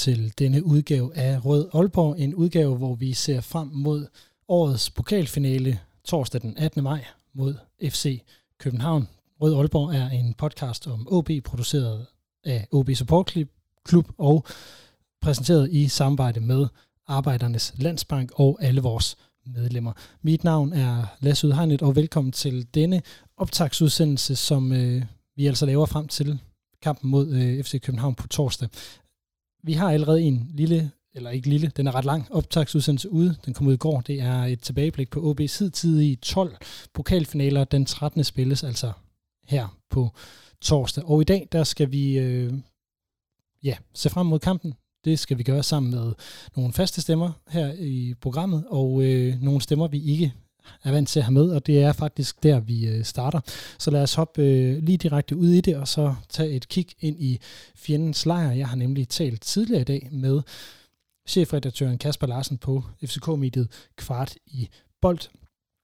Til denne udgave af Rød Aalborg, en udgave, hvor vi ser frem mod årets pokalfinale torsdag den 18. maj mod FC København. Rød Aalborg er en podcast om OB, produceret af OB Support Club og præsenteret i samarbejde med Arbejdernes Landsbank og alle vores medlemmer. Mit navn er Lasse Udhegnet, og velkommen til denne optagsudsendelse, som øh, vi altså laver frem til kampen mod øh, FC København på torsdag. Vi har allerede en lille, eller ikke lille, den er ret lang, optagsudsendelse ude. Den kom ud i går. Det er et tilbageblik på OB's hidtidige 12 pokalfinaler. Den 13. spilles altså her på torsdag. Og i dag, der skal vi øh, ja, se frem mod kampen. Det skal vi gøre sammen med nogle faste stemmer her i programmet, og øh, nogle stemmer, vi ikke er vant til at have med, og det er faktisk der, vi øh, starter. Så lad os hoppe øh, lige direkte ud i det, og så tage et kig ind i fjendens lejr. Jeg har nemlig talt tidligere i dag med chefredaktøren Kasper Larsen på FCK-mediet Kvart i Bold.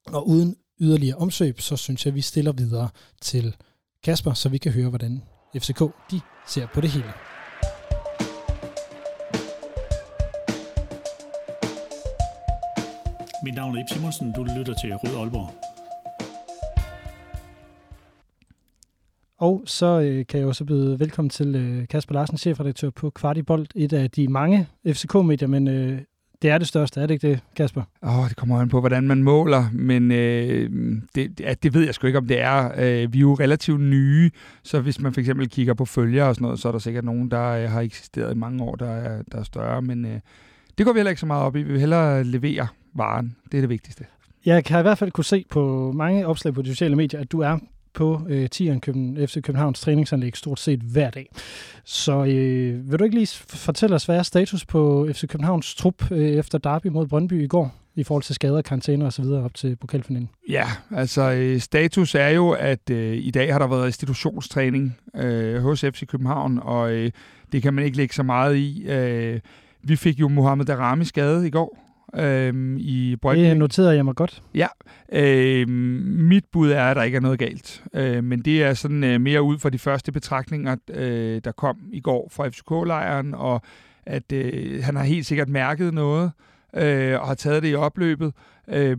Og uden yderligere omsøb, så synes jeg, vi stiller videre til Kasper, så vi kan høre, hvordan FCK de ser på det hele. Mit navn er Ip Simonsen. Du lytter til Rød Aalborg. Og så øh, kan jeg også byde velkommen til øh, Kasper Larsen, chefredaktør på Kvartibold, et af de mange FCK-medier, men øh, det er det største, er det ikke det, Kasper? Åh, oh, det kommer an på, hvordan man måler, men øh, det, ja, det ved jeg sgu ikke, om det er. Øh, vi er jo relativt nye, så hvis man for eksempel kigger på følger og sådan noget, så er der sikkert nogen, der øh, har eksisteret i mange år, der er, der er større, men øh, det går vi heller ikke så meget op i. Vi vil hellere levere varen. Det er det vigtigste. Jeg kan i hvert fald kunne se på mange opslag på de sociale medier, at du er på øh, Tieren Køben, FC Københavns træningsanlæg stort set hver dag. Så øh, vil du ikke lige fortælle os, hvad er status på FC Københavns trup øh, efter derby mod Brøndby i går? i forhold til skader, karantæner og så videre op til pokalfinalen? Ja, altså øh, status er jo, at øh, i dag har der været institutionstræning øh, hos FC København, og øh, det kan man ikke lægge så meget i. Øh, vi fik jo Mohamed Darami skadet i går, øhm, i Brøndby. Det noterede jeg mig godt. Ja, øhm, mit bud er, at der ikke er noget galt. Øh, men det er sådan øh, mere ud fra de første betragtninger, øh, der kom i går fra FCK-lejren, og at øh, han har helt sikkert mærket noget, øh, og har taget det i opløbet. Øh,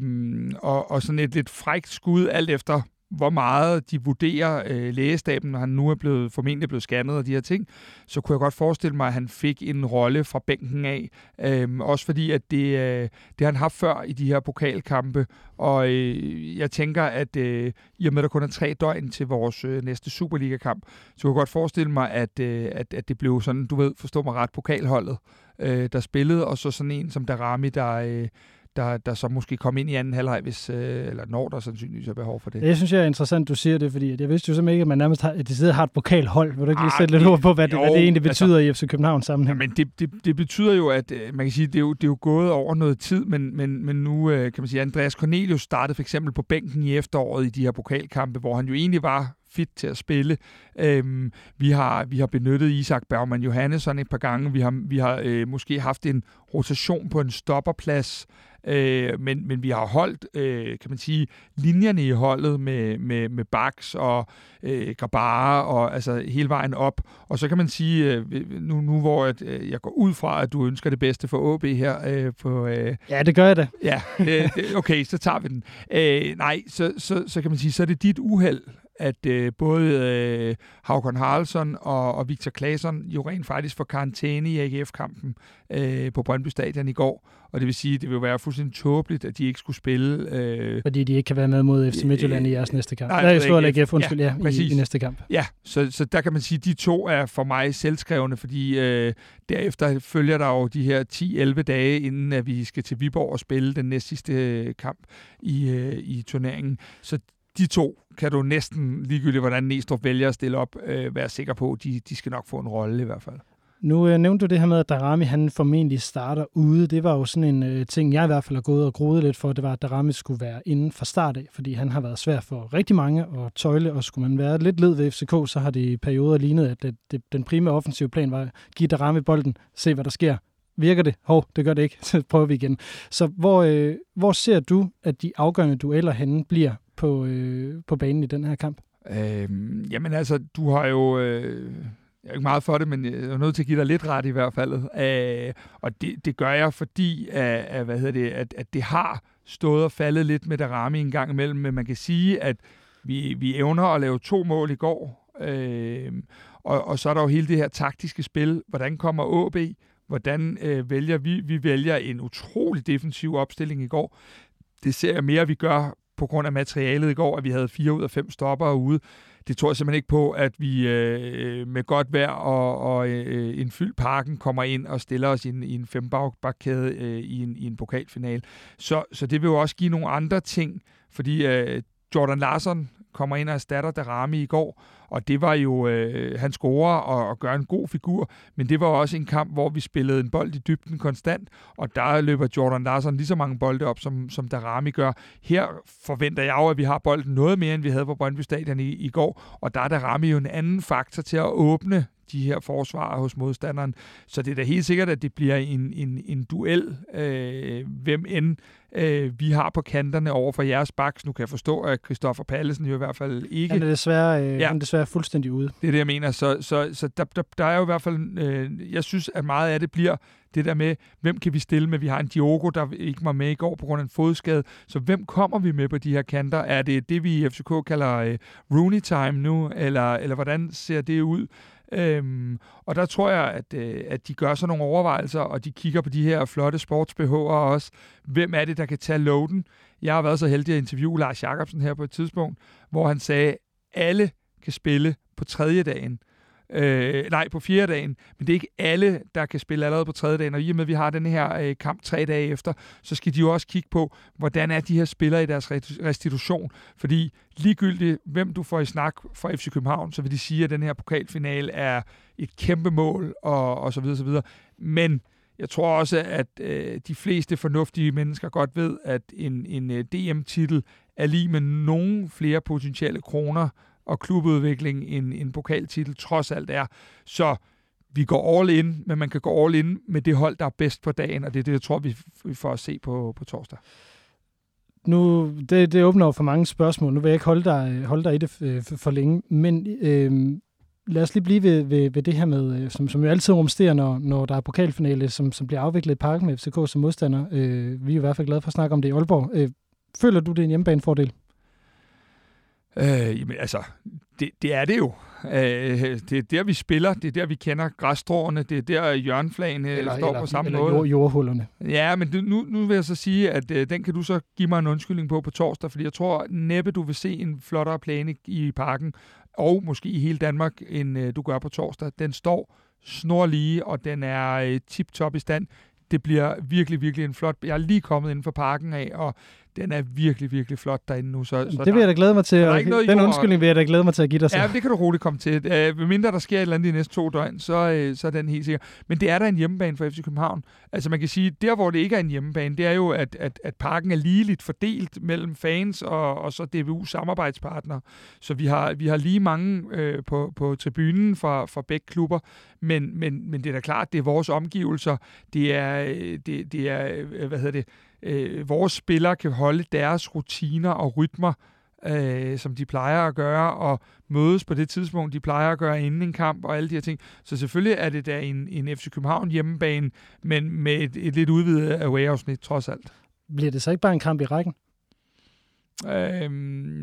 og, og sådan et lidt frækt skud, alt efter hvor meget de vurderer øh, lægestaben, når han nu er blevet, formentlig blevet scannet og de her ting, så kunne jeg godt forestille mig, at han fik en rolle fra bænken af. Øh, også fordi, at det, øh, det har han haft før i de her pokalkampe, og øh, jeg tænker, at øh, i og med, at der kun er tre døgn til vores øh, næste Superliga-kamp, så kunne jeg godt forestille mig, at, øh, at, at det blev sådan, du ved, forstå mig ret, pokalholdet, øh, der spillede, og så sådan en som Darami, der... Øh, der, der så måske kom ind i anden halvleg, hvis, øh, eller når der sandsynligvis er behov for det. Jeg synes, det er interessant, du siger det, fordi jeg vidste jo simpelthen ikke, at man nærmest har, at de har et pokalhold. Vil du ikke lige ah, sætte lidt ord på, hvad, jo, det, hvad det egentlig altså- betyder altså, i FC København sammenhæng? Ja, men det, det, det betyder jo, at øh, man kan sige, det er jo, det er jo gået over noget tid, men, men, men nu øh, kan man sige, Andreas Cornelius startede for eksempel på bænken i efteråret i de her pokalkampe, hvor han jo egentlig var fit til at spille. Øhm, vi, har, vi har benyttet Isak Bergman Johannesson et par gange. Vi har, vi har øh, måske haft en rotation på en stopperplads, øh, men, men vi har holdt, øh, kan man sige, linjerne i holdet med, med, med Bax og øh, Grabara og altså hele vejen op. Og så kan man sige, øh, nu, nu hvor at, øh, jeg går ud fra, at du ønsker det bedste for OB her øh, på... Øh, ja, det gør jeg da. Ja, øh, okay, så tager vi den. Øh, nej, så, så, så kan man sige, så er det dit uheld, at øh, både øh, Havkon Haraldsson og, og Victor Claesson jo rent faktisk får karantæne i AGF-kampen øh, på Brøndby Stadion i går. Og det vil sige, at det vil være fuldstændig tåbeligt, at de ikke skulle spille. Øh, Fordi de ikke kan være med mod FC Midtjylland øh, i jeres næste kamp. Nej, Nej slår AGF, undskyld, ja, ja i, i, næste kamp. Ja, så, så der kan man sige, at de to er for mig selvskrevne, fordi øh, derefter følger der jo de her 10-11 dage, inden at vi skal til Viborg og spille den næste sidste kamp i, øh, i turneringen. Så de to kan du næsten ligegyldigt, hvordan Næstrup vælger at stille op, øh, være sikker på, de, de skal nok få en rolle i hvert fald. Nu øh, nævnte du det her med, at Darami han formentlig starter ude. Det var jo sådan en øh, ting, jeg i hvert fald har gået og groet lidt for. Det var, at Darami skulle være inden fra start af, fordi han har været svær for rigtig mange at tøjle, og skulle man være lidt led ved FCK, så har det i perioder lignet, at det, det, den primære offensive plan var at give Darami bolden, se hvad der sker. Virker det? Hov, det gør det ikke. Så prøver vi igen. Så hvor, øh, hvor ser du, at de afgørende dueller henne bliver på, øh, på banen i den her kamp? Øh, jamen altså, du har jo... Øh jeg er ikke meget for det, men jeg er nødt til at give dig lidt ret i hvert fald. Øh, og det, det gør jeg, fordi at, at, hvad hedder det, at, at det har stået og faldet lidt med Darami en gang imellem, men man kan sige, at vi, vi evner at lave to mål i går, øh, og, og så er der jo hele det her taktiske spil. Hvordan kommer AB? Hvordan øh, vælger vi? Vi vælger en utrolig defensiv opstilling i går. Det ser jeg mere, at vi gør på grund af materialet i går, at vi havde fire ud af fem stopper ude det tror jeg simpelthen ikke på, at vi øh, med godt vejr og, og øh, en fyldt parken kommer ind og stiller os i en, i en fembakkæde øh, i, en, i en pokalfinale. Så, så det vil jo også give nogle andre ting, fordi øh, Jordan Larsen kommer ind og erstatter Darami i går, og det var jo, øh, han scorer og, og gør en god figur, men det var også en kamp, hvor vi spillede en bold i dybden konstant, og der løber Jordan Larsen lige så mange bolde op, som, som Darami gør. Her forventer jeg jo, at vi har bolden noget mere, end vi havde på Brøndby Stadion i, i går, og der er Darami jo en anden faktor til at åbne de her forsvarer hos modstanderen. Så det er da helt sikkert, at det bliver en, en, en duel, øh, hvem end øh, vi har på kanterne over for jeres baks. Nu kan jeg forstå, at Christoffer Pallesen jo i hvert fald ikke... Han er desværre, øh, ja. han er desværre fuldstændig ude. Det er det, jeg mener. Så, så, så der, der, der er jo i hvert fald... Øh, jeg synes, at meget af det bliver det der med, hvem kan vi stille med? Vi har en Diogo, der ikke var med i går på grund af en fodskade. Så hvem kommer vi med på de her kanter? Er det det, vi i FCK kalder øh, Rooney time nu? Eller, eller hvordan ser det ud? Øhm, og der tror jeg, at, øh, at de gør sådan nogle overvejelser, og de kigger på de her flotte sportsbehårer også. Hvem er det, der kan tage loaden? Jeg har været så heldig at interviewe Lars Jakobsen her på et tidspunkt, hvor han sagde, at alle kan spille på tredje dagen. Øh, nej, på fjerde dagen. Men det er ikke alle, der kan spille allerede på tredje dagen. Og i og med, at vi har den her øh, kamp tre dage efter, så skal de jo også kigge på, hvordan er de her spillere i deres restitution. Fordi ligegyldigt, hvem du får i snak fra FC København, så vil de sige, at den her pokalfinale er et kæmpe mål, og, og så videre, så videre. Men jeg tror også, at øh, de fleste fornuftige mennesker godt ved, at en, en øh, DM-titel er lige med nogle flere potentielle kroner og klubudvikling en, en pokaltitel trods alt er. Så vi går all in, men man kan gå all in med det hold, der er bedst på dagen, og det er det, jeg tror, vi, vi får at se på, på torsdag. Nu, det, det åbner jo for mange spørgsmål. Nu vil jeg ikke holde dig, holde dig i det øh, for, for længe, men øh, lad os lige blive ved, ved, ved det her med, øh, som, som jo altid rumsterer, når, når der er pokalfinale, som, som bliver afviklet i parken med FCK som modstander. Øh, vi er i hvert fald glade for at snakke om det i Aalborg. Øh, føler du, det er en hjemmebanefordel? Øh, jamen altså, det, det er det jo. Øh, det er der, vi spiller. Det er der, vi kender græsstråene. Det er der, hjørneflagene eller, står eller, på samme eller måde. Eller jordhullerne. Ja, men det, nu, nu vil jeg så sige, at øh, den kan du så give mig en undskyldning på på torsdag, fordi jeg tror næppe, du vil se en flottere plane i parken, og måske i hele Danmark, end øh, du gør på torsdag. Den står snorlige, og den er øh, tip-top i stand det bliver virkelig, virkelig en flot... Jeg er lige kommet inden for parken af, og den er virkelig, virkelig flot derinde nu. Så, så det vil jeg da glæde mig til. Og den undskyldning vil jeg da glæde mig til at give dig så. Ja, det kan du roligt komme til. Uh, mindre der sker et eller andet de næste to døgn, så, uh, så er den helt sikker. Men det er der en hjemmebane for FC København. Altså man kan sige, der hvor det ikke er en hjemmebane, det er jo, at, at, at parken er ligeligt fordelt mellem fans og, og så DBU samarbejdspartner. Så vi har, vi har lige mange uh, på, på tribunen fra, fra begge klubber, men, men, men det er da klart, det er vores omgivelser. Det er, det, det er hvad hedder det, øh, vores spillere kan holde deres rutiner og rytmer, øh, som de plejer at gøre, og mødes på det tidspunkt, de plejer at gøre inden en kamp og alle de her ting. Så selvfølgelig er det da en, en FC København hjemmebane, men med et, et lidt udvidet away-afsnit trods alt. Bliver det så ikke bare en kamp i rækken? Øh,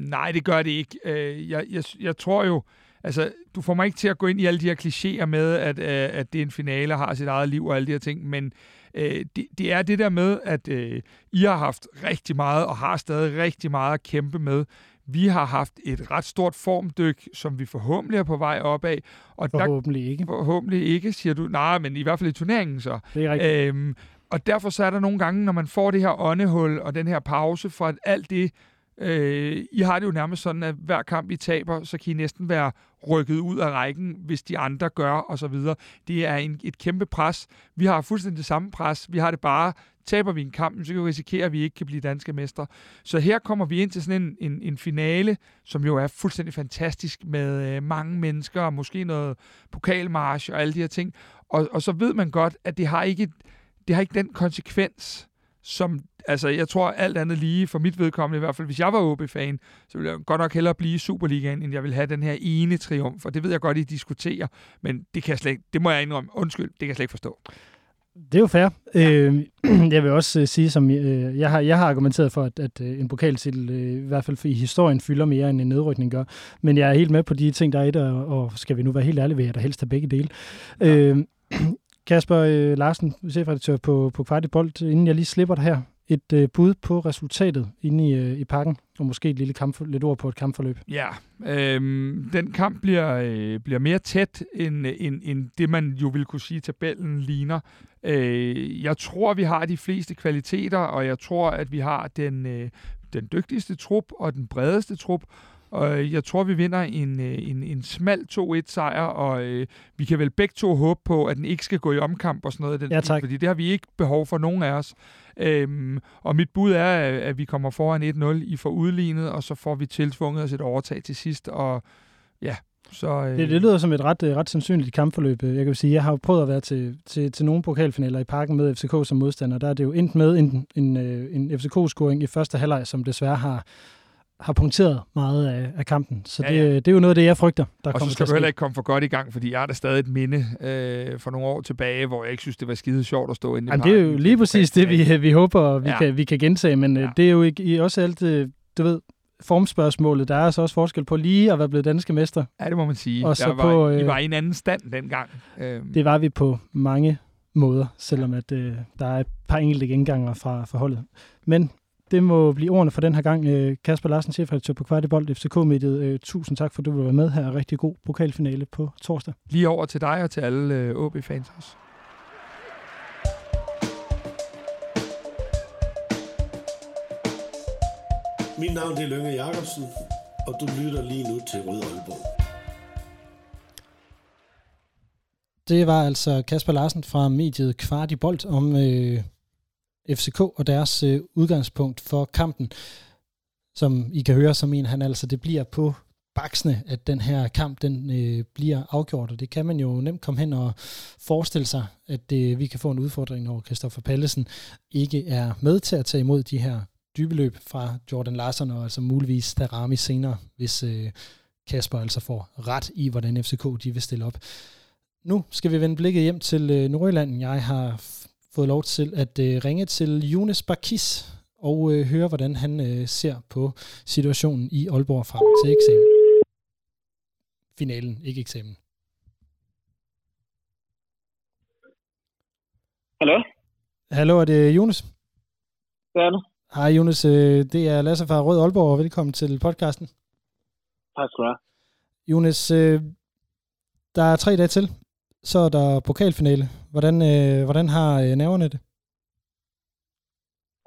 nej, det gør det ikke. Øh, jeg, jeg, jeg tror jo, altså, du får mig ikke til at gå ind i alle de her klichéer med, at, øh, at det er en finale og har sit eget liv og alle de her ting, men øh, det, det er det der med, at øh, I har haft rigtig meget og har stadig rigtig meget at kæmpe med. Vi har haft et ret stort formdyk, som vi forhåbentlig er på vej opad. Og forhåbentlig der, ikke. Forhåbentlig ikke, siger du. Nej, men i hvert fald i turneringen så. Det er rigtigt. Øhm, og derfor så er der nogle gange, når man får det her åndehul og den her pause fra alt det, Øh, I har det jo nærmest sådan, at hver kamp I taber, så kan I næsten være rykket ud af rækken, hvis de andre gør, og så videre. Det er en, et kæmpe pres. Vi har fuldstændig det samme pres. Vi har det bare, taber vi en kamp, så kan vi risikere, at vi ikke kan blive danske mestre. Så her kommer vi ind til sådan en, en, en finale, som jo er fuldstændig fantastisk med øh, mange mennesker, og måske noget pokalmarsch og alle de her ting. Og, og så ved man godt, at det har ikke, det har ikke den konsekvens, som, altså jeg tror alt andet lige, for mit vedkommende i hvert fald, hvis jeg var OB-fan, så ville jeg godt nok hellere blive i Superligaen, end jeg vil have den her ene triumf, og det ved jeg godt, I diskuterer, men det kan jeg slet det må jeg indrømme, undskyld, det kan jeg slet ikke forstå. Det er jo fair. Ja. Øh, jeg vil også uh, sige, som uh, jeg, har, jeg har argumenteret for, at, at uh, en pokaltitel uh, i hvert fald i historien fylder mere, end en nedrykning gør. Men jeg er helt med på de ting, der er i det, og skal vi nu være helt ærlige, vil jeg da helst have begge dele. Ja. Uh, Kasper øh, Larsen, chefredaktør på, på Kvartibold, inden jeg lige slipper det her, et øh, bud på resultatet inde i, øh, i pakken, og måske et lille kamp, lidt ord på et kampforløb. Ja, øh, den kamp bliver, øh, bliver mere tæt, end, end, end det man jo vil kunne sige, tabellen ligner. Øh, jeg tror, vi har de fleste kvaliteter, og jeg tror, at vi har den, øh, den dygtigste trup og den bredeste trup, og jeg tror, vi vinder en, øh, en, en smal 2-1-sejr, og øh, vi kan vel begge to håbe på, at den ikke skal gå i omkamp og sådan noget. Den, ja, tak. Fordi det har vi ikke behov for, nogen af os. Øhm, og mit bud er, at vi kommer foran 1-0, I får udlignet, og så får vi tiltvunget os et overtag til sidst, og ja, så, øh... det, det lyder som et ret, øh, ret sandsynligt kampforløb. Jeg kan sige, jeg har prøvet at være til, til, til nogle pokalfinaler i parken med FCK som modstander. Der er det jo endt med en, en, øh, en FCK-scoring i første halvleg, som desværre har har punkteret meget af, af kampen. Så ja, ja. Det, det er jo noget af det, jeg frygter, der og så skal du heller ikke komme for godt i gang, fordi jeg har da stadig et minde øh, for nogle år tilbage, hvor jeg ikke synes, det var skide sjovt at stå inde i Det er jo lige præcis det, vi, vi håber, vi, ja. kan, vi kan gentage, men øh, ja. det er jo ikke også alt, øh, du ved, formspørgsmålet. Der er altså også forskel på lige at være blevet danske mester. Ja, det må man sige. Og så var, på, øh, I var i en anden stand dengang. Øhm. Det var vi på mange måder, selvom at øh, der er et par enkelte genganger fra, fra holdet. Men det må blive ordene for den her gang. Øh, Kasper Larsen, chefredaktør på Kvartibold FCK-mediet. Øh, tusind tak, for at du vil være med her. Rigtig god pokalfinale på torsdag. Lige over til dig og til alle OB-fans øh, også. Mit navn er Lønge Jacobsen, og du lytter lige nu til Rød Aalborg. Det var altså Kasper Larsen fra mediet Kvartibold om øh, FCK og deres øh, udgangspunkt for kampen. Som I kan høre, så mener han altså, det bliver på baksene, at den her kamp den øh, bliver afgjort, og det kan man jo nemt komme hen og forestille sig, at øh, vi kan få en udfordring, når Kristoffer Pallesen ikke er med til at tage imod de her dybeløb fra Jordan Larsen, og altså muligvis Darami senere, hvis øh, Kasper altså får ret i, hvordan FCK de vil stille op. Nu skal vi vende blikket hjem til øh, Nordjylland. Jeg har fået lov til at øh, ringe til Jonas Bakis og øh, høre, hvordan han øh, ser på situationen i Aalborg frem til eksamen. Finalen, ikke eksamen. Hallo? Hallo, er det Jonas? Det er det. Hej Jonas, øh, det er Lasse fra Rød Aalborg, og velkommen til podcasten. Tak skal du have. Jonas, øh, der er tre dage til så er der pokalfinale. Hvordan, øh, hvordan har øh, nerverne det?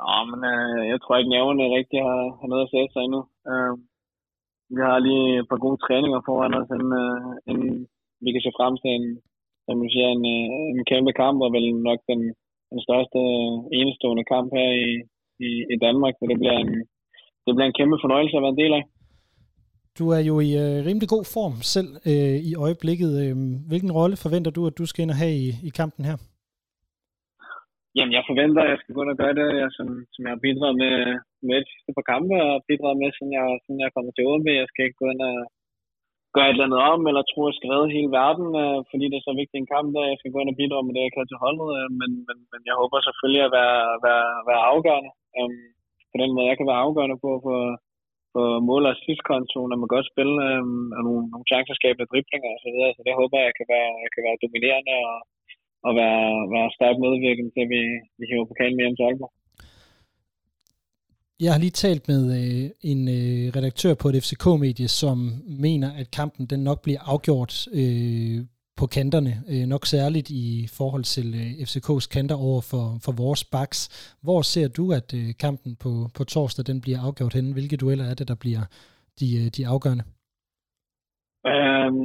Ja, men øh, jeg tror ikke, nerverne rigtig har, har noget at sætte sig endnu. Øh, vi har lige et par gode træninger foran os, inden, øh, inden vi kan se frem til en, som du siger, en, øh, en kæmpe kamp, og vel nok den, den største øh, enestående kamp her i, i, i Danmark. Så det bliver, en, det bliver en kæmpe fornøjelse at være en del af. Du er jo i øh, rimelig god form selv øh, i øjeblikket. Øh, hvilken rolle forventer du, at du skal ind og have i, i kampen her? Jamen, jeg forventer, at jeg skal gå ind og gøre det, jeg, som, som jeg har bidraget med, med et sidste par kampe, og bidraget med, siden jeg, siden jeg kommer til OB. Jeg skal ikke gå ind og gøre et eller andet om, eller tro, at jeg skal redde hele verden, øh, fordi det er så vigtig en kamp, der jeg skal gå ind og bidrage med det, jeg kan til holdet. Øh, men, men, men jeg håber selvfølgelig at være, være, være afgørende. Øh, på den måde, jeg kan være afgørende på for, på mål- og assistkontoen, når man godt spille øh, nogle, nogle chancerskabende driblinger og så videre. Så det håber jeg, kan være, kan være dominerende og, og være, være stærkt medvirkende til, at vi, vi hiver pokalen hjem til Aalborg. Jeg har lige talt med øh, en øh, redaktør på et FCK-medie, som mener, at kampen den nok bliver afgjort øh, på kanterne, øh, nok særligt i forhold til øh, FCK's kanter over for, for vores backs. Hvor ser du, at øh, kampen på, på torsdag den bliver afgjort henne? Hvilke dueller er det, der bliver de, øh, de afgørende? Um,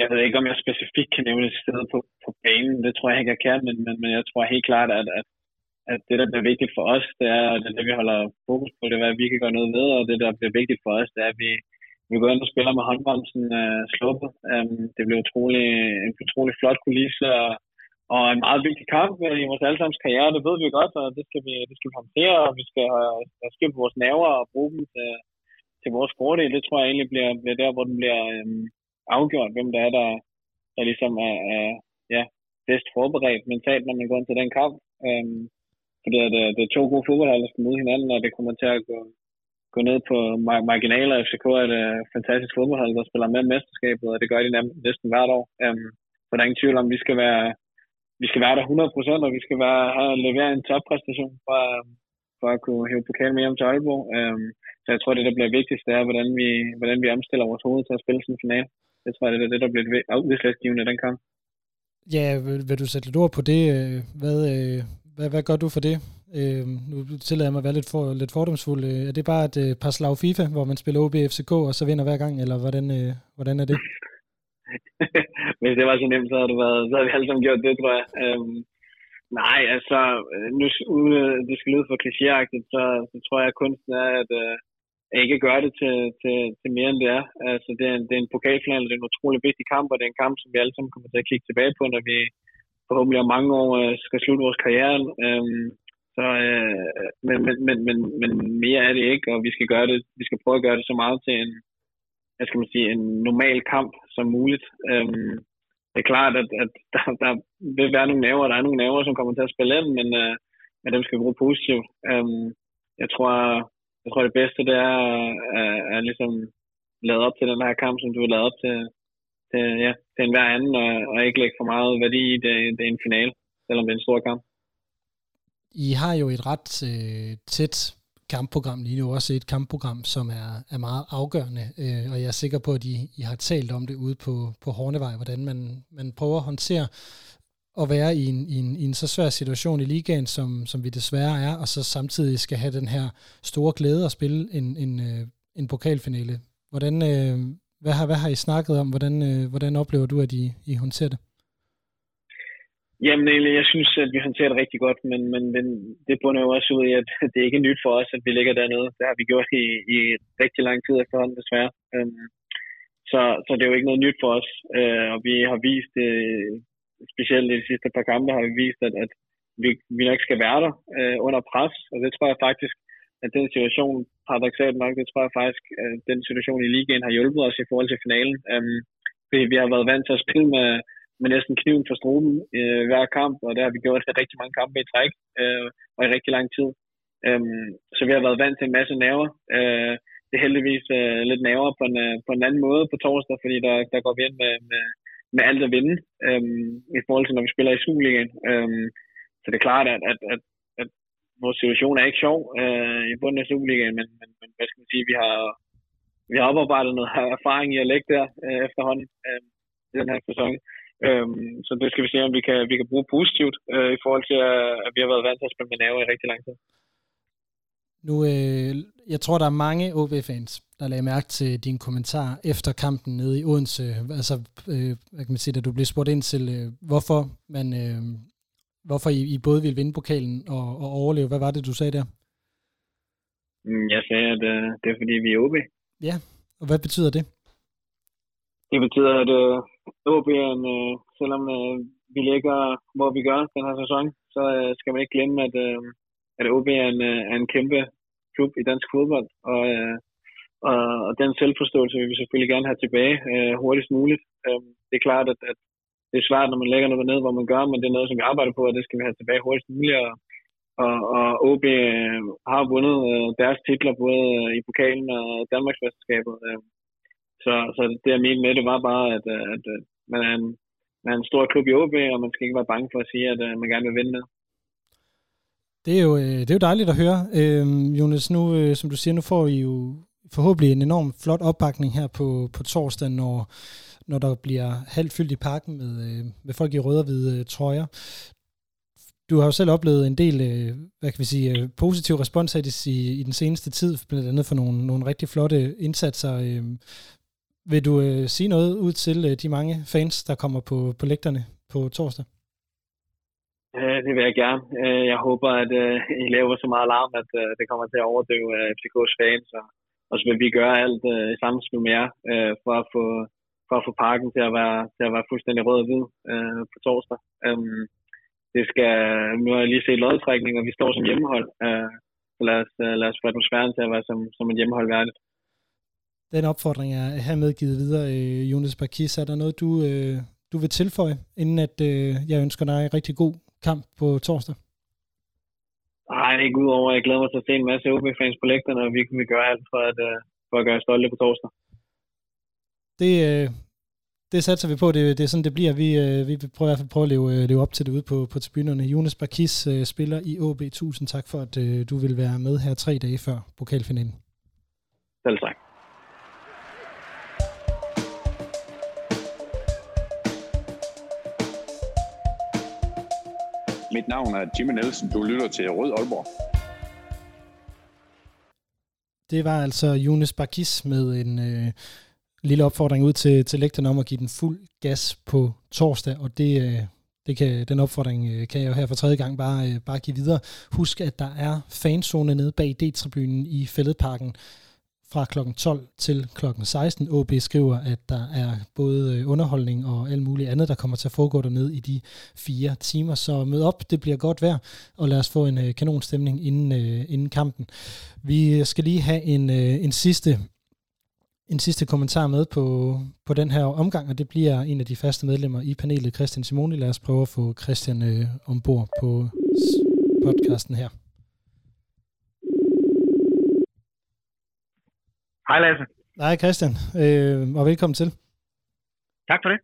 jeg ved ikke, om jeg specifikt kan nævne et sted på, på banen. Det tror jeg ikke, jeg kan, men, men, men jeg tror helt klart, at, at, at det, der bliver vigtigt for os, det er, det, det, vi holder fokus på, det er, at vi kan gøre noget ved, og det, der bliver vigtigt for os, det er, at vi, vi går ind og spiller med håndbremsen øh, sluppet. Øhm, det bliver utrolig, en utrolig flot kulisse, og, og en meget vigtig kamp øh, i vores allesammens karriere, det ved vi godt, og det skal vi, det skal vi håndtere, og vi skal have skilt vores naver og bruge dem til, til vores fordel. Det tror jeg egentlig bliver, bliver der, hvor den bliver um, afgjort, hvem der er, der, der ligesom er, er ja, bedst forberedt mentalt, når man går ind til den kamp. Øhm, fordi det, øh, det er to gode fodboldhold, der skal møde hinanden, og det kommer til at gå, gå ned på marginaler. FCK er et uh, fantastisk fodboldhold, der spiller med mesterskabet, og det gør de næsten hvert år. Um, så der er ingen tvivl om, at vi skal være, vi skal være der 100%, og vi skal være, have, levere en toppræstation for, øhm, for at kunne hæve pokalen med hjem til Aalborg. Um, så jeg tror, det der bliver vigtigst, det er, hvordan vi, hvordan vi omstiller vores hoved til at spille sådan en finale. Jeg tror det er det, der bliver udslagsgivende den kamp. Ja, vil, vil du sætte lidt ord på det? Øh, hvad, øh, hvad, hvad gør du for det? Øh, nu tillader jeg mig at være lidt, for, lidt fordomsfuld. Øh, er det bare et øh, par slag FIFA, hvor man spiller OB FCK, og så vinder hver gang, eller hvordan, øh, hvordan er det? Hvis det var så nemt, så havde, det været, så havde vi alle sammen gjort det, tror jeg. Øhm, nej, altså, øh, nu uden øh, det skal lyde for klichéagtigt, så, så tror jeg, at kunsten er, at, øh, ikke gøre det til, til, til mere end det er. Altså, det er en, det er en pokalfinale, det er en utrolig vigtig kamp, og det er en kamp, som vi alle sammen kommer til at kigge tilbage på, når vi forhåbentlig om mange år øh, skal slutte vores karriere. Øhm, så, øh, men, men, men, men, men mere er det ikke, og vi skal gøre det, vi skal prøve at gøre det så meget til en, hvad skal man sige, en normal kamp som muligt. Øhm, det er klart, at, at der, der vil være nogle naver, der er nogle naver, som kommer til at spille ind, men, øh, men dem skal vi bruge positivt. Øhm, jeg tror, jeg tror, det bedste det er at, at ligesom lade op til den her kamp, som du har lavet op til, til, ja, til enhver anden, og, og ikke lægge for meget værdi i det, det er en finale, selvom det er en stor kamp. I har jo et ret øh, tæt kampprogram lige nu, også et kampprogram, som er, er meget afgørende, øh, og jeg er sikker på, at I, I har talt om det ude på, på Hornevej, hvordan man, man prøver at håndtere at være i en, i en, i en så svær situation i ligaen, som, som vi desværre er, og så samtidig skal have den her store glæde at spille en, en, øh, en pokalfinale. Hvordan, øh, hvad, har, hvad har I snakket om? Hvordan, øh, hvordan oplever du, at I, I håndterer det? Jamen egentlig, jeg synes, at vi håndterer det rigtig godt, men, men, men det bunder jo også ud i, at det er ikke nyt for os, at vi ligger dernede. Det har vi gjort i, i rigtig lang tid efterhånden, desværre. Øhm, så, så det er jo ikke noget nyt for os, øh, og vi har vist øh, specielt i de sidste par kampe har vi vist, at, at vi, vi nok skal være der øh, under pres, og det tror jeg faktisk, at den situation, paradoxalt nok, det tror jeg faktisk, at den situation i ligaen har hjulpet os i forhold til finalen. Øhm, fordi vi har været vant til at spille med, med næsten kniven for struben øh, hver kamp, og det har vi gjort rigtig mange kampe i træk, øh, og i rigtig lang tid. Um, så vi har været vant til en masse nerver. Øh, det er heldigvis øh, lidt nerver på en, øh, på en anden måde på torsdag, fordi der, der går vi ind med, med, med alt at vinde, øhm, i forhold til når vi spiller i Superligaen. Øhm, så det er klart, at, at, at, at vores situation er ikke sjov øh, i bunden af Superligaen, men, men, men hvad skal man sige, vi har, vi har oparbejdet noget erfaring i at lægge der øh, efterhånden øh, i den her sæson. Øhm, så det skal vi se, om vi kan, vi kan bruge positivt øh, i forhold til, at vi har været vant til at spille med nerve i rigtig lang tid. Nu, øh, jeg tror, der er mange OB-fans, der lagde mærke til din kommentar efter kampen nede i Odense. Altså, øh, hvad kan man sige, da du blev spurgt ind til, øh, hvorfor man, øh, hvorfor I, I både ville vinde pokalen og, og overleve. Hvad var det, du sagde der? Mm, jeg sagde, at øh, det er fordi, vi er OB. Ja, og hvad betyder det? Det betyder, at øh, OB er en, øh, selvom øh, vi ligger, hvor vi gør den her sæson, så øh, skal man ikke glemme, at, øh, at OB er en, øh, er en kæmpe klub i dansk fodbold, og, øh, og, og den selvforståelse vil vi selvfølgelig gerne have tilbage øh, hurtigst muligt. Øh, det er klart, at, at det er svært, når man lægger noget ned, hvor man gør, men det er noget, som vi arbejder på, og det skal vi have tilbage hurtigst muligt. Og, og, og OB øh, har vundet øh, deres titler både øh, i pokalen og Danmarksmesterskabet. Øh, så, så det jeg mente med det var bare, at, øh, at, at man, er en, man er en stor klub i OB, og man skal ikke være bange for at sige, at, at man gerne vil vinde det. Det er jo, det er jo dejligt at høre. Øhm, Jonas, nu, som du siger, nu får I jo forhåbentlig en enorm flot opbakning her på, på torsdag, når, når der bliver halvt fyldt i parken med, med folk i røde og hvide trøjer. Du har jo selv oplevet en del, hvad kan vi sige, positiv respons i, i den seneste tid, blandt andet for nogle, nogle rigtig flotte indsatser. Øhm, vil du øh, sige noget ud til øh, de mange fans, der kommer på, på lægterne på torsdag? Øh, det vil jeg gerne. Øh, jeg håber, at øh, I laver så meget larm, at øh, det kommer til at overdøve øh, FCK's fans, og, og så vil vi gøre alt øh, i samspil med jer, for at få for at få parken til at være, til at være fuldstændig rød og hvid på torsdag. Øhm, det skal, nu har jeg lige set lodtrækning, og vi står som hjemmehold. så lad os, lad os få atmosfæren til at være som, som et hjemmehold værdigt. Den opfordring er hermed givet videre, Jonas Bakis. Er der noget, du, du vil tilføje, inden at jeg ønsker dig en rigtig god kamp på torsdag? Nej, ikke udover. Jeg glæder mig til at se en masse OB-fans på lægterne, og vi kan gøre alt for at, uh, for at gøre stolte på torsdag. Det, uh, det satser vi på. Det, det er sådan, det bliver. Vi, uh, vi vil prøve, i hvert fald prøve at leve, uh, leve op til det ude på, på tribunerne. Jonas Bakis uh, spiller i OB. Tusind tak for, at uh, du vil være med her tre dage før pokalfinalen. Selv tak. Mit navn er Jimmy Nielsen. Du lytter til Rød Aalborg. Det var altså Jonas Barkis med en øh, lille opfordring ud til, til lægterne om at give den fuld gas på torsdag, og det, øh, det kan, den opfordring øh, kan jeg jo her for tredje gang bare, øh, bare give videre. Husk, at der er fanzone nede bag D-tribunen i Fælledparken fra kl. 12 til kl. 16. OB skriver, at der er både øh, underholdning og alt muligt andet, der kommer til at foregå dernede i de fire timer. Så mød op, det bliver godt vejr, og lad os få en øh, kanonstemning inden, øh, inden kampen. Vi skal lige have en, en sidste en sidste kommentar med på, på den her omgang, og det bliver en af de faste medlemmer i panelet, Christian Simoni. Lad os prøve at få Christian øh, ombord på podcasten her. Hej Lasse. Hej Christian, øh, og velkommen til. Tak for det.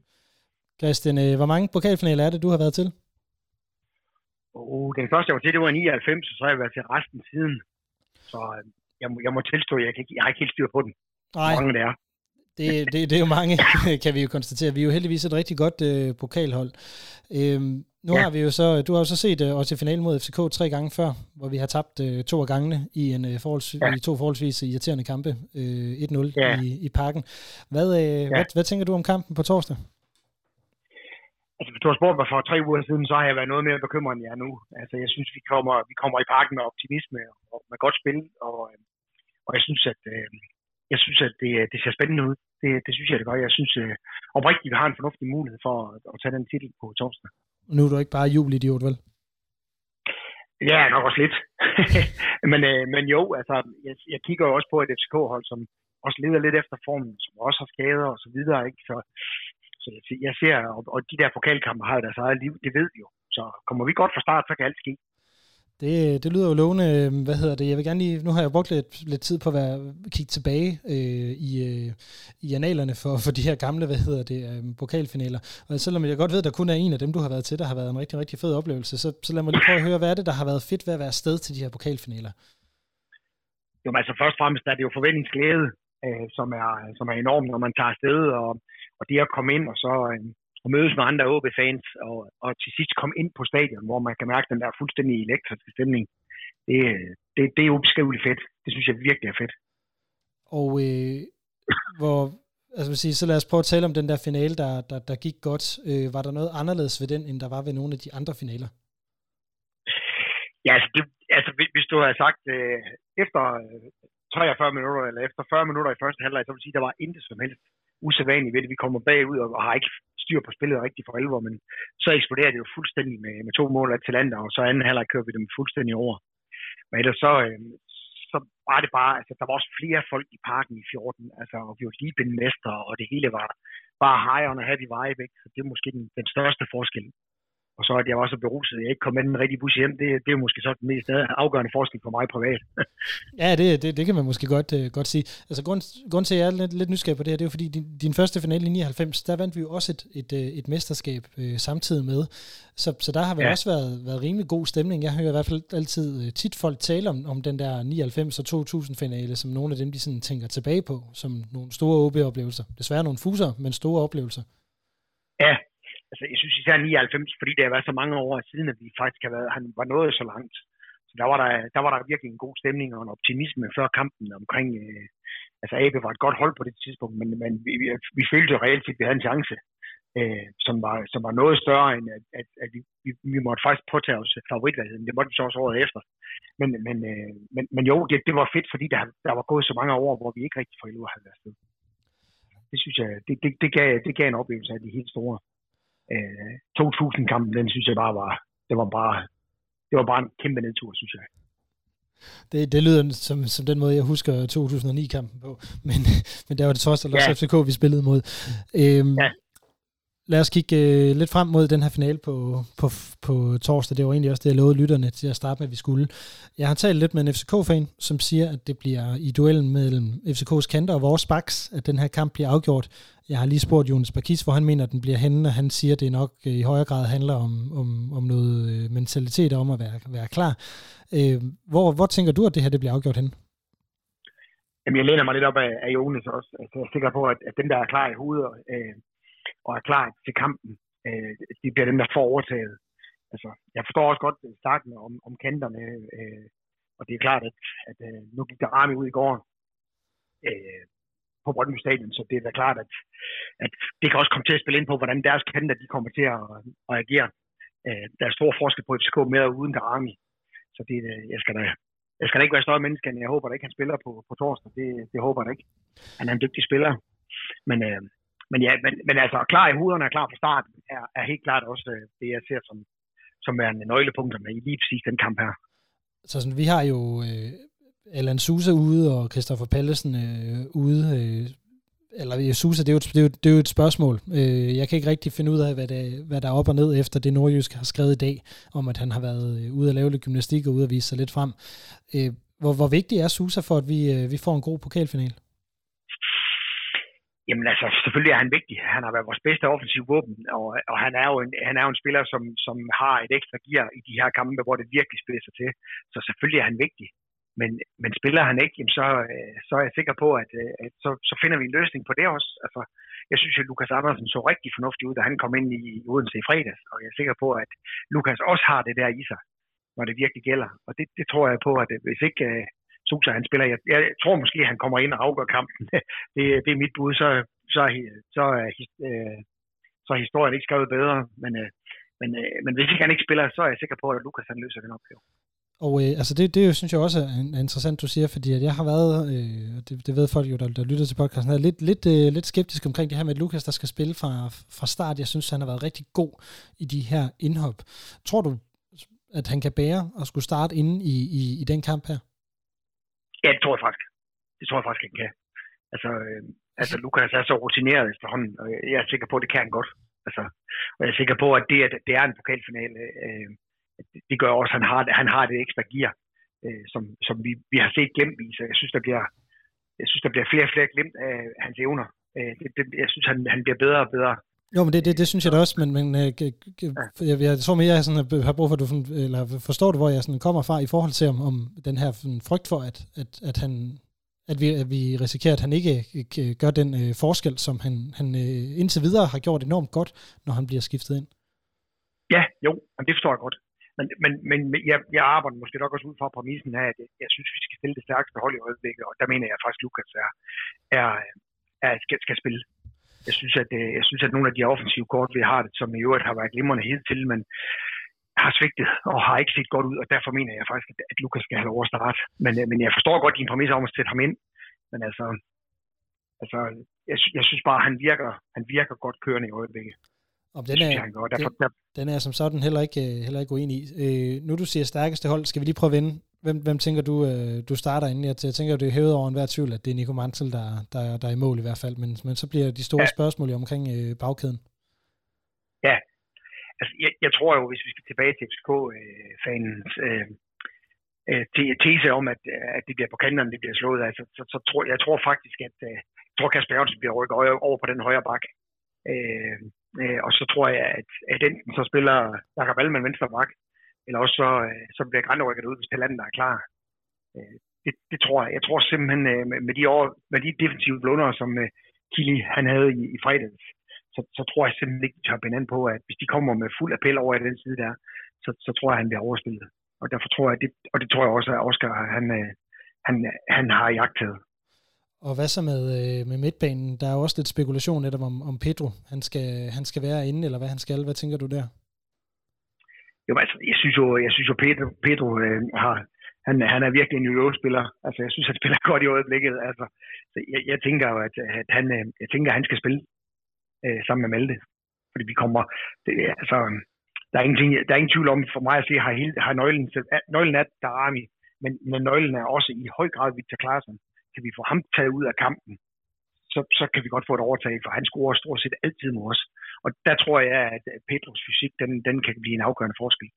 Christian, øh, hvor mange pokalfinaler er det, du har været til? Oh, den første, jeg var til, det var 99, og så har jeg været til resten siden. Så øh, jeg, må, jeg må tilstå, jeg, kan, jeg har ikke helt styr på den. Nej. Hvor mange det er. Det, det, det er jo mange, kan vi jo konstatere. Vi er jo heldigvis et rigtig godt øh, pokalhold. Øhm, nu ja. har vi jo så, du har jo så set øh, os i finalen mod FCK tre gange før, hvor vi har tabt øh, to af gangene i, en, øh, forholds, ja. i to forholdsvis irriterende kampe, øh, 1-0 ja. i, i parken. Hvad, øh, ja. hvad, hvad tænker du om kampen på torsdag? Altså, hvis du har spurgt mig for tre uger siden, så har jeg været noget mere bekymret end jeg er nu. Altså, jeg synes, vi kommer, vi kommer i parken med optimisme og med godt spil, og, og jeg synes, at, øh, jeg synes, at det, det ser spændende ud. Det, det synes jeg, det gør. Jeg synes øh, oprigtigt, vi har en fornuftig mulighed for at, at tage den titel på torsdag. Nu er du ikke bare jubelidiot, vel? Ja, nok også lidt. men, øh, men jo, altså, jeg, jeg kigger jo også på et FCK-hold, som også leder lidt efter formen, som også har skader og så videre, ikke? Så, så jeg, jeg ser, og, og de der pokalkampe har jo deres eget liv, det ved vi jo. Så kommer vi godt fra start, så kan alt ske. Det, det lyder jo lovende. Øhm, hvad hedder det? Jeg vil gerne lige, nu har jeg brugt lidt, lidt tid på at være, kigge tilbage øh, i, øh, i analerne for, for de her gamle, hvad hedder det, øh, pokalfinaler. Og selvom jeg godt ved, at der kun er en af dem, du har været til, der har været en rigtig, rigtig fed oplevelse, så, så lad mig lige prøve at høre, hvad er det, der har været fedt ved at være sted til de her pokalfinaler? Jo, men altså først og fremmest er det jo forventningsglæde, øh, som, er, som er enorm, når man tager afsted, og, og det at komme ind og så, øh, og mødes med andre OB-fans, og, og til sidst komme ind på stadion, hvor man kan mærke den der fuldstændig elektriske stemning. Det, det, det er ubeskriveligt fedt. Det synes jeg virkelig er fedt. Og øh, hvor, altså vil sige, så lad os prøve at tale om den der finale, der, der, der gik godt. Øh, var der noget anderledes ved den, end der var ved nogle af de andre finaler? Ja, altså, det, altså hvis du havde sagt øh, efter 43 øh, minutter, eller efter 40 minutter i første halvleg, så vil sige, at der var intet som helst usædvanligt ved det. Vi kommer bagud og har ikke styr på spillet rigtig for alvor, men så eksploderer det jo fuldstændig med, med to mål af Atalanta, og så anden halvleg kører vi dem fuldstændig over. Men ellers så, øh, så var det bare, altså der var også flere folk i parken i 14, altså, og vi var lige mester, og det hele var bare high on a happy vibe, ikke? så det er måske den, den største forskel og så at jeg var så beruset, at jeg ikke kom med den rigtige bus hjem, det, det er måske så den mest afgørende forskel for mig privat. ja, det, det, det kan man måske godt, uh, godt sige. Altså grund, grund til, at jeg er lidt, lidt nysgerrig på det her, det er jo fordi, din, din første finale i 99, der vandt vi jo også et, et, øh, et mesterskab uh, samtidig med. Så, så der har vel ja. også været, været rimelig god stemning. Jeg hører i hvert fald altid uh, tit folk tale om, om den der 99 og 2000 finale, som nogle af dem, de sådan tænker tilbage på, som nogle store OB-oplevelser. Desværre nogle fuser, men store oplevelser. Ja, altså jeg synes især 99, fordi det har været så mange år siden, at vi faktisk har været, han var nået så langt. Så der var der, der var der virkelig en god stemning og en optimisme før kampen omkring, øh, altså AB var et godt hold på det tidspunkt, men, men vi, vi, vi følte jo reelt at vi havde en chance, øh, som, var, som var noget større end, at, at, at vi, vi, vi måtte faktisk påtage os favoritvalget. Det måtte vi så også året efter. Men, men, øh, men, men jo, det, det var fedt, fordi der, der var gået så mange år, hvor vi ikke rigtig for lov havde været sted. Det synes jeg, det, det, det, gav, det gav en oplevelse af de helt store øh, 2000-kampen, den synes jeg bare var, det var bare, det var bare en kæmpe nedtur, synes jeg. Det, det lyder som, som den måde, jeg husker 2009-kampen på, men, men der var det trods alt også ja. FCK, vi spillede mod. Øhm, ja lad os kigge øh, lidt frem mod den her finale på, på, på torsdag. Det var egentlig også det, jeg lovede lytterne til at starte med, at vi skulle. Jeg har talt lidt med en FCK-fan, som siger, at det bliver i duellen mellem FCK's kanter og vores baks, at den her kamp bliver afgjort. Jeg har lige spurgt Jonas Bakis, hvor han mener, at den bliver henne, og han siger, at det nok øh, i højere grad handler om, om, om noget øh, mentalitet om at være, være klar. Øh, hvor, hvor tænker du, at det her det bliver afgjort henne? Jamen, jeg læner mig lidt op af, af Jonas også. Altså, jeg er sikker på, at, at dem, der er klar i hovedet, øh, og er klar til kampen, øh, de bliver dem, der får overtaget. Altså, jeg forstår også godt starten om, om kanterne, øh, og det er klart, at, at øh, nu gik der Rami ud i går øh, på Brøndby Stadion, så det er da klart, at, at det kan også komme til at spille ind på, hvordan deres kanter de kommer til at, at agere. Øh, der er stor forskel på FCK med og uden Darami. Så det, øh, jeg skal da jeg skal da ikke være større menneske, end jeg håber da ikke, han spiller på, på torsdag. Det, det håber jeg ikke. Han er en dygtig spiller. Men, øh, men ja, men, men altså klar i hovederne og klar fra start er, er helt klart også øh, det, jeg ser som, som er en nøglepunkt i lige præcis den kamp her. Så sådan, vi har jo øh, Alan Sousa ude og Christoffer Pallesen øh, ude. Øh, eller Sousa, det er, jo et, det, er jo, det er jo et spørgsmål. Øh, jeg kan ikke rigtig finde ud af, hvad det, hvad der er op og ned efter det Nordjysk har skrevet i dag, om at han har været øh, ude at lave lidt gymnastik og ude at vise sig lidt frem. Øh, hvor, hvor vigtig er Sousa for, at vi, øh, vi får en god pokalfinal? Jamen altså, selvfølgelig er han vigtig. Han har været vores bedste offensiv våben, og, og han, er jo en, han er jo en spiller, som, som har et ekstra gear i de her kampe, hvor det virkelig spiller sig til. Så selvfølgelig er han vigtig. Men, men spiller han ikke, jamen så, øh, så er jeg sikker på, at, øh, at så, så finder vi en løsning på det også. Altså, jeg synes at Lukas Andersen så rigtig fornuftig ud, da han kom ind i Odense i fredags, og jeg er sikker på, at Lukas også har det der i sig, når det virkelig gælder. Og det, det tror jeg på, at øh, hvis ikke Sosa han spiller. Jeg, jeg tror måske, han kommer ind og afgør kampen. det, det er mit bud. Så, så, så, er, øh, så er historien ikke skrevet bedre. Men, øh, men, øh, men hvis ikke han ikke spiller, så er jeg sikker på, at Lukas han løser den opgave. Og øh, altså det, det synes jeg også er interessant, du siger, fordi at jeg har været, øh, det, det ved folk jo, der, der lytter til podcasten, er lidt, lidt, øh, lidt skeptisk omkring det her med Lukas, der skal spille fra, fra start. Jeg synes, han har været rigtig god i de her indhop. Tror du, at han kan bære at skulle starte inde i, i, i den kamp her? Ja, det tror jeg faktisk. Det tror jeg faktisk, han kan. Altså, øh, altså Lukas er så rutineret efterhånden, og jeg er sikker på, at det kan han godt. Altså, og jeg er sikker på, at det, at det er en pokalfinale, øh, det gør også, at han har, han har det ekstra gear, øh, som, som vi, vi har set glemt i. Så jeg synes, der bliver, jeg synes, der bliver flere og flere glemt af hans evner. Øh, det, det, jeg synes, han, han bliver bedre og bedre jo, men det, det, det synes jeg da også, men, men øh, jeg, jeg tror mere, jeg sådan, har brug for, at du eller forstår det, hvor jeg sådan kommer fra i forhold til om, om den her sådan, frygt for, at, at, at, han, at, vi, at vi risikerer, at han ikke, ikke gør den øh, forskel, som han, han øh, indtil videre har gjort enormt godt, når han bliver skiftet ind. Ja, jo, men det forstår jeg godt. Men, men, men jeg, jeg arbejder måske nok også ud fra præmissen her, at jeg synes, vi skal stille det stærkeste hold i øjeblikket, og der mener jeg faktisk, at Lukas er, er, er, skal, skal spille jeg synes, at, øh, jeg synes, at nogle af de offensive kort, vi har, som i øvrigt har været glimrende til, men har svigtet og har ikke set godt ud, og derfor mener jeg faktisk, at Lukas skal have lov at starte. Men, øh, men jeg forstår godt din præmis om at sætte ham ind, men altså, altså jeg, jeg synes bare, at han virker, han virker godt kørende i øjeblikket. Om den, er, jeg, derfor, den, den er som sådan heller ikke, øh, heller ikke uenig i. Øh, nu du siger stærkeste hold, skal vi lige prøve at vende Hvem, hvem tænker du, øh, du starter inden? Jeg, jeg tænker, det er hævet over enhver tvivl, at det er Nico Mantel, der, der, der er i mål i hvert fald. Men, men så bliver de store ja. spørgsmål omkring øh, bagkæden. Ja, altså, jeg, jeg tror jo, hvis vi skal tilbage til FCK-fanens øh, øh, tese om, at, at det bliver på kanterne, det bliver slået, altså, så, så tror jeg tror faktisk, at øh, jeg tror, Kasper Jørgensen bliver rykket over på den højre bak. Øh, øh, og så tror jeg, at, at enten så spiller Jakob Allemann venstre bak, eller også så, øh, så bliver Grande rykket ud, hvis Talander er klar. Øh, det, det tror jeg. Jeg tror simpelthen, øh, med, de, år, med de defensive blunder, som øh, Kili han havde i, i fredags, så, så tror jeg simpelthen ikke, de tør på, at hvis de kommer med fuld appel over i den side der, så, så tror jeg, han bliver overspillet. Og derfor tror jeg, det, og det tror jeg også, at Oscar han, øh, han, han har jagtet. Og hvad så med, øh, med midtbanen? Der er jo også lidt spekulation netop om, om Pedro. Han skal, han skal være inde, eller hvad han skal. Hvad tænker du der? Jo, altså, jeg synes jo, jeg synes jo Pedro, Pedro øh, har, han, han er virkelig en niveau-spiller. Altså, jeg synes, han spiller godt i øjeblikket. Altså, så jeg, jeg tænker jo, at, at han, øh, jeg tænker, at han skal spille øh, sammen med Malte. Fordi vi kommer, det, altså, der er, ingenting, der er ingen tvivl om, for mig at se, har, hele, har nøglen, nøglen er Darami, men, men nøglen er også i høj grad Victor Klaassen. Kan vi få ham taget ud af kampen, så, så kan vi godt få et overtag, for han scorer stort set altid med os. Og der tror jeg, at Petros fysik, den, den kan blive en afgørende forskel.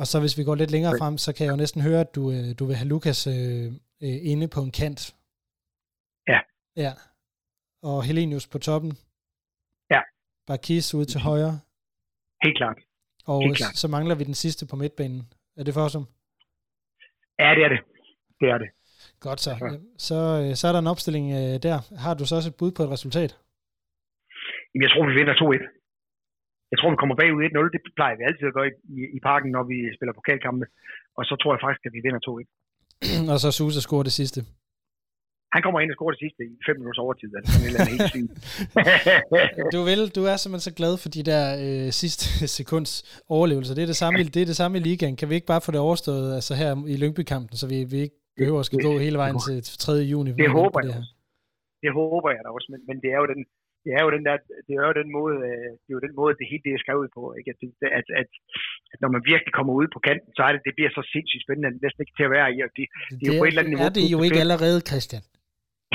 Og så hvis vi går lidt længere frem, så kan jeg jo næsten høre, at du, øh, du vil have Lukas øh, øh, inde på en kant. Ja. Ja. Og Helenius på toppen. Ja. Barkis ude til højre. Helt klart. Og Helt klart. så mangler vi den sidste på midtbanen. Er det for som? Ja, det er det. Det er det. Godt så. Ja. Så, øh, så er der en opstilling øh, der. Har du så også et bud på et resultat? Jamen, jeg tror, vi vinder 2-1. Jeg tror, vi kommer bagud 1-0. Det plejer vi altid at gøre i, i parken, når vi spiller pokalkampe. Og så tror jeg faktisk, at vi vinder 2-1. og så Susa scorer det sidste. Han kommer ind og scorer det sidste i 5 minutters overtid. Altså sådan eller helt sygt. du, vil, du er simpelthen så glad for de der øh, sidste sekunds overlevelser. Det er det, samme, det er det samme i ligaen. Kan vi ikke bare få det overstået altså her i Lyngby-kampen, så vi, vi ikke behøver at skal gå hele vejen til 3. juni? Det håber jeg også. Det håber jeg da også, men, men det er jo den, det er jo den der, det er jo den måde, øh, det er jo den måde, det hele det er skrevet på, ikke? At, at, at, at, når man virkelig kommer ud på kanten, så er det, det bliver så sindssygt spændende, det næsten ikke til at være i. Og det, det, det er jo på et eller andet niveau. Er det jo ikke allerede, Christian?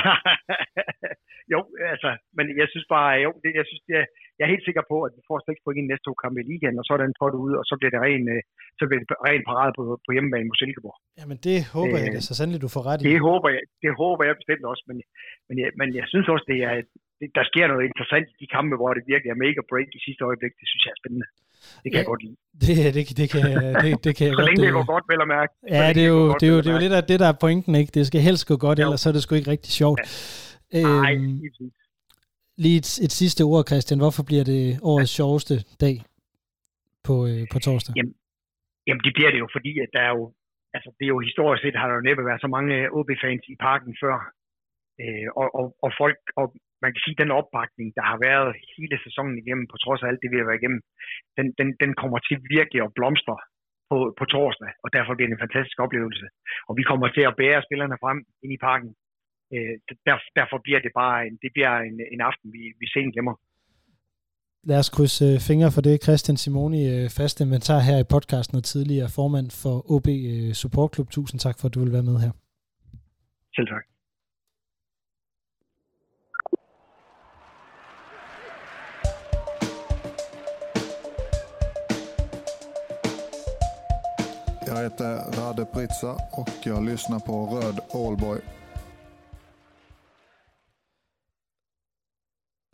jo, altså, men jeg synes bare, jo, det, jeg synes, jeg, jeg er helt sikker på, at vi får seks point i næste to kampe i ligaen, og så er den pot ude, og så bliver det ren, øh, så bliver det ren parade på, på hjemmebane mod Silkeborg. Jamen det håber øh, jeg da så sandelig, du får ret i. Det håber jeg, det håber jeg bestemt også, men, men, jeg, men jeg synes også, det er, det, der sker noget interessant i de kampe, hvor det virkelig er make or break i sidste øjeblik. Det synes jeg er spændende. Det kan ja, jeg godt lide. Det, det, det, kan, det, det kan jeg så godt længe det går godt, vel at mærke. Ja, det er jo, det er jo, det er jo lidt af det, der er pointen, ikke? Det skal helst gå godt, jo. ellers så er det sgu ikke rigtig sjovt. Ja. Nej, øhm, lige et, et sidste ord, Christian. Hvorfor bliver det årets ja. sjoveste dag på, øh, på torsdag? Jamen, jamen, det bliver det jo, fordi at der er jo, altså det er jo historisk set, har der jo næppe været så mange OB-fans i parken før. Øh, og, og, og folk, og man kan sige, den opbakning, der har været hele sæsonen igennem, på trods af alt det, vi har været igennem, den, den, den kommer til virkelig at blomstre på, på torsdag, og derfor bliver det en fantastisk oplevelse. Og vi kommer til at bære spillerne frem ind i parken. Øh, der, derfor bliver det bare en, det bliver en, en aften, vi, vi sent glemmer. Lad os krydse øh, fingre for det. Christian Simoni, øh, fast inventar her i podcasten og tidligere formand for OB øh, Support Club. Tusind tak for, at du vil være med her. Selv tak. Heter Rade Pritsa och jag lyssnar på Röd Allboy.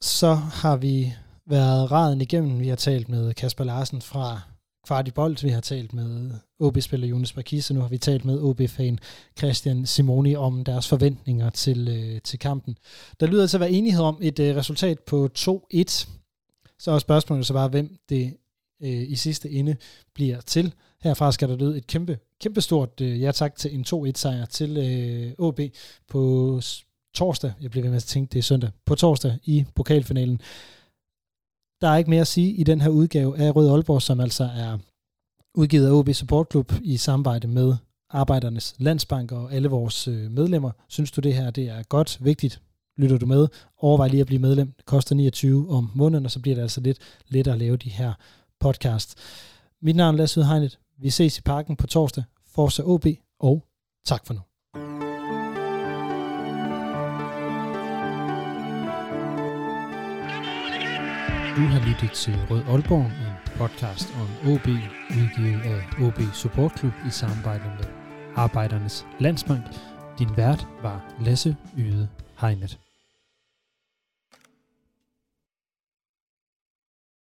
Så har vi været raden igennem. Vi har talt med Kasper Larsen fra Kvart i Bold. Vi har talt med OB-spiller Jonas Marquise. Nu har vi talt med OB-fan Christian Simoni om deres forventninger til, øh, til kampen. Der lyder til at være enighed om et øh, resultat på 2-1. Så er spørgsmålet så bare, hvem det øh, i sidste ende bliver til. Herfra skal der lyde et kæmpe, kæmpe stort øh, ja tak til en 2-1 sejr til øh, OB på torsdag. Jeg bliver ved med at tænke, det er søndag. På torsdag i pokalfinalen. Der er ikke mere at sige i den her udgave af Rød Aalborg, som altså er udgivet af OB Support Club i samarbejde med Arbejdernes Landsbank og alle vores øh, medlemmer. Synes du det her det er godt, vigtigt, lytter du med, overvej lige at blive medlem. Det koster 29 om måneden, og så bliver det altså lidt lettere at lave de her podcast. Mit navn er Lasse Udhegnet. Vi ses i parken på torsdag. Forza OB, og tak for nu. Du har lyttet til Rød Aalborg, en podcast om OB, udgivet af OB Support Club i samarbejde med Arbejdernes Landsbank. Din vært var Lasse Yde Hegnet.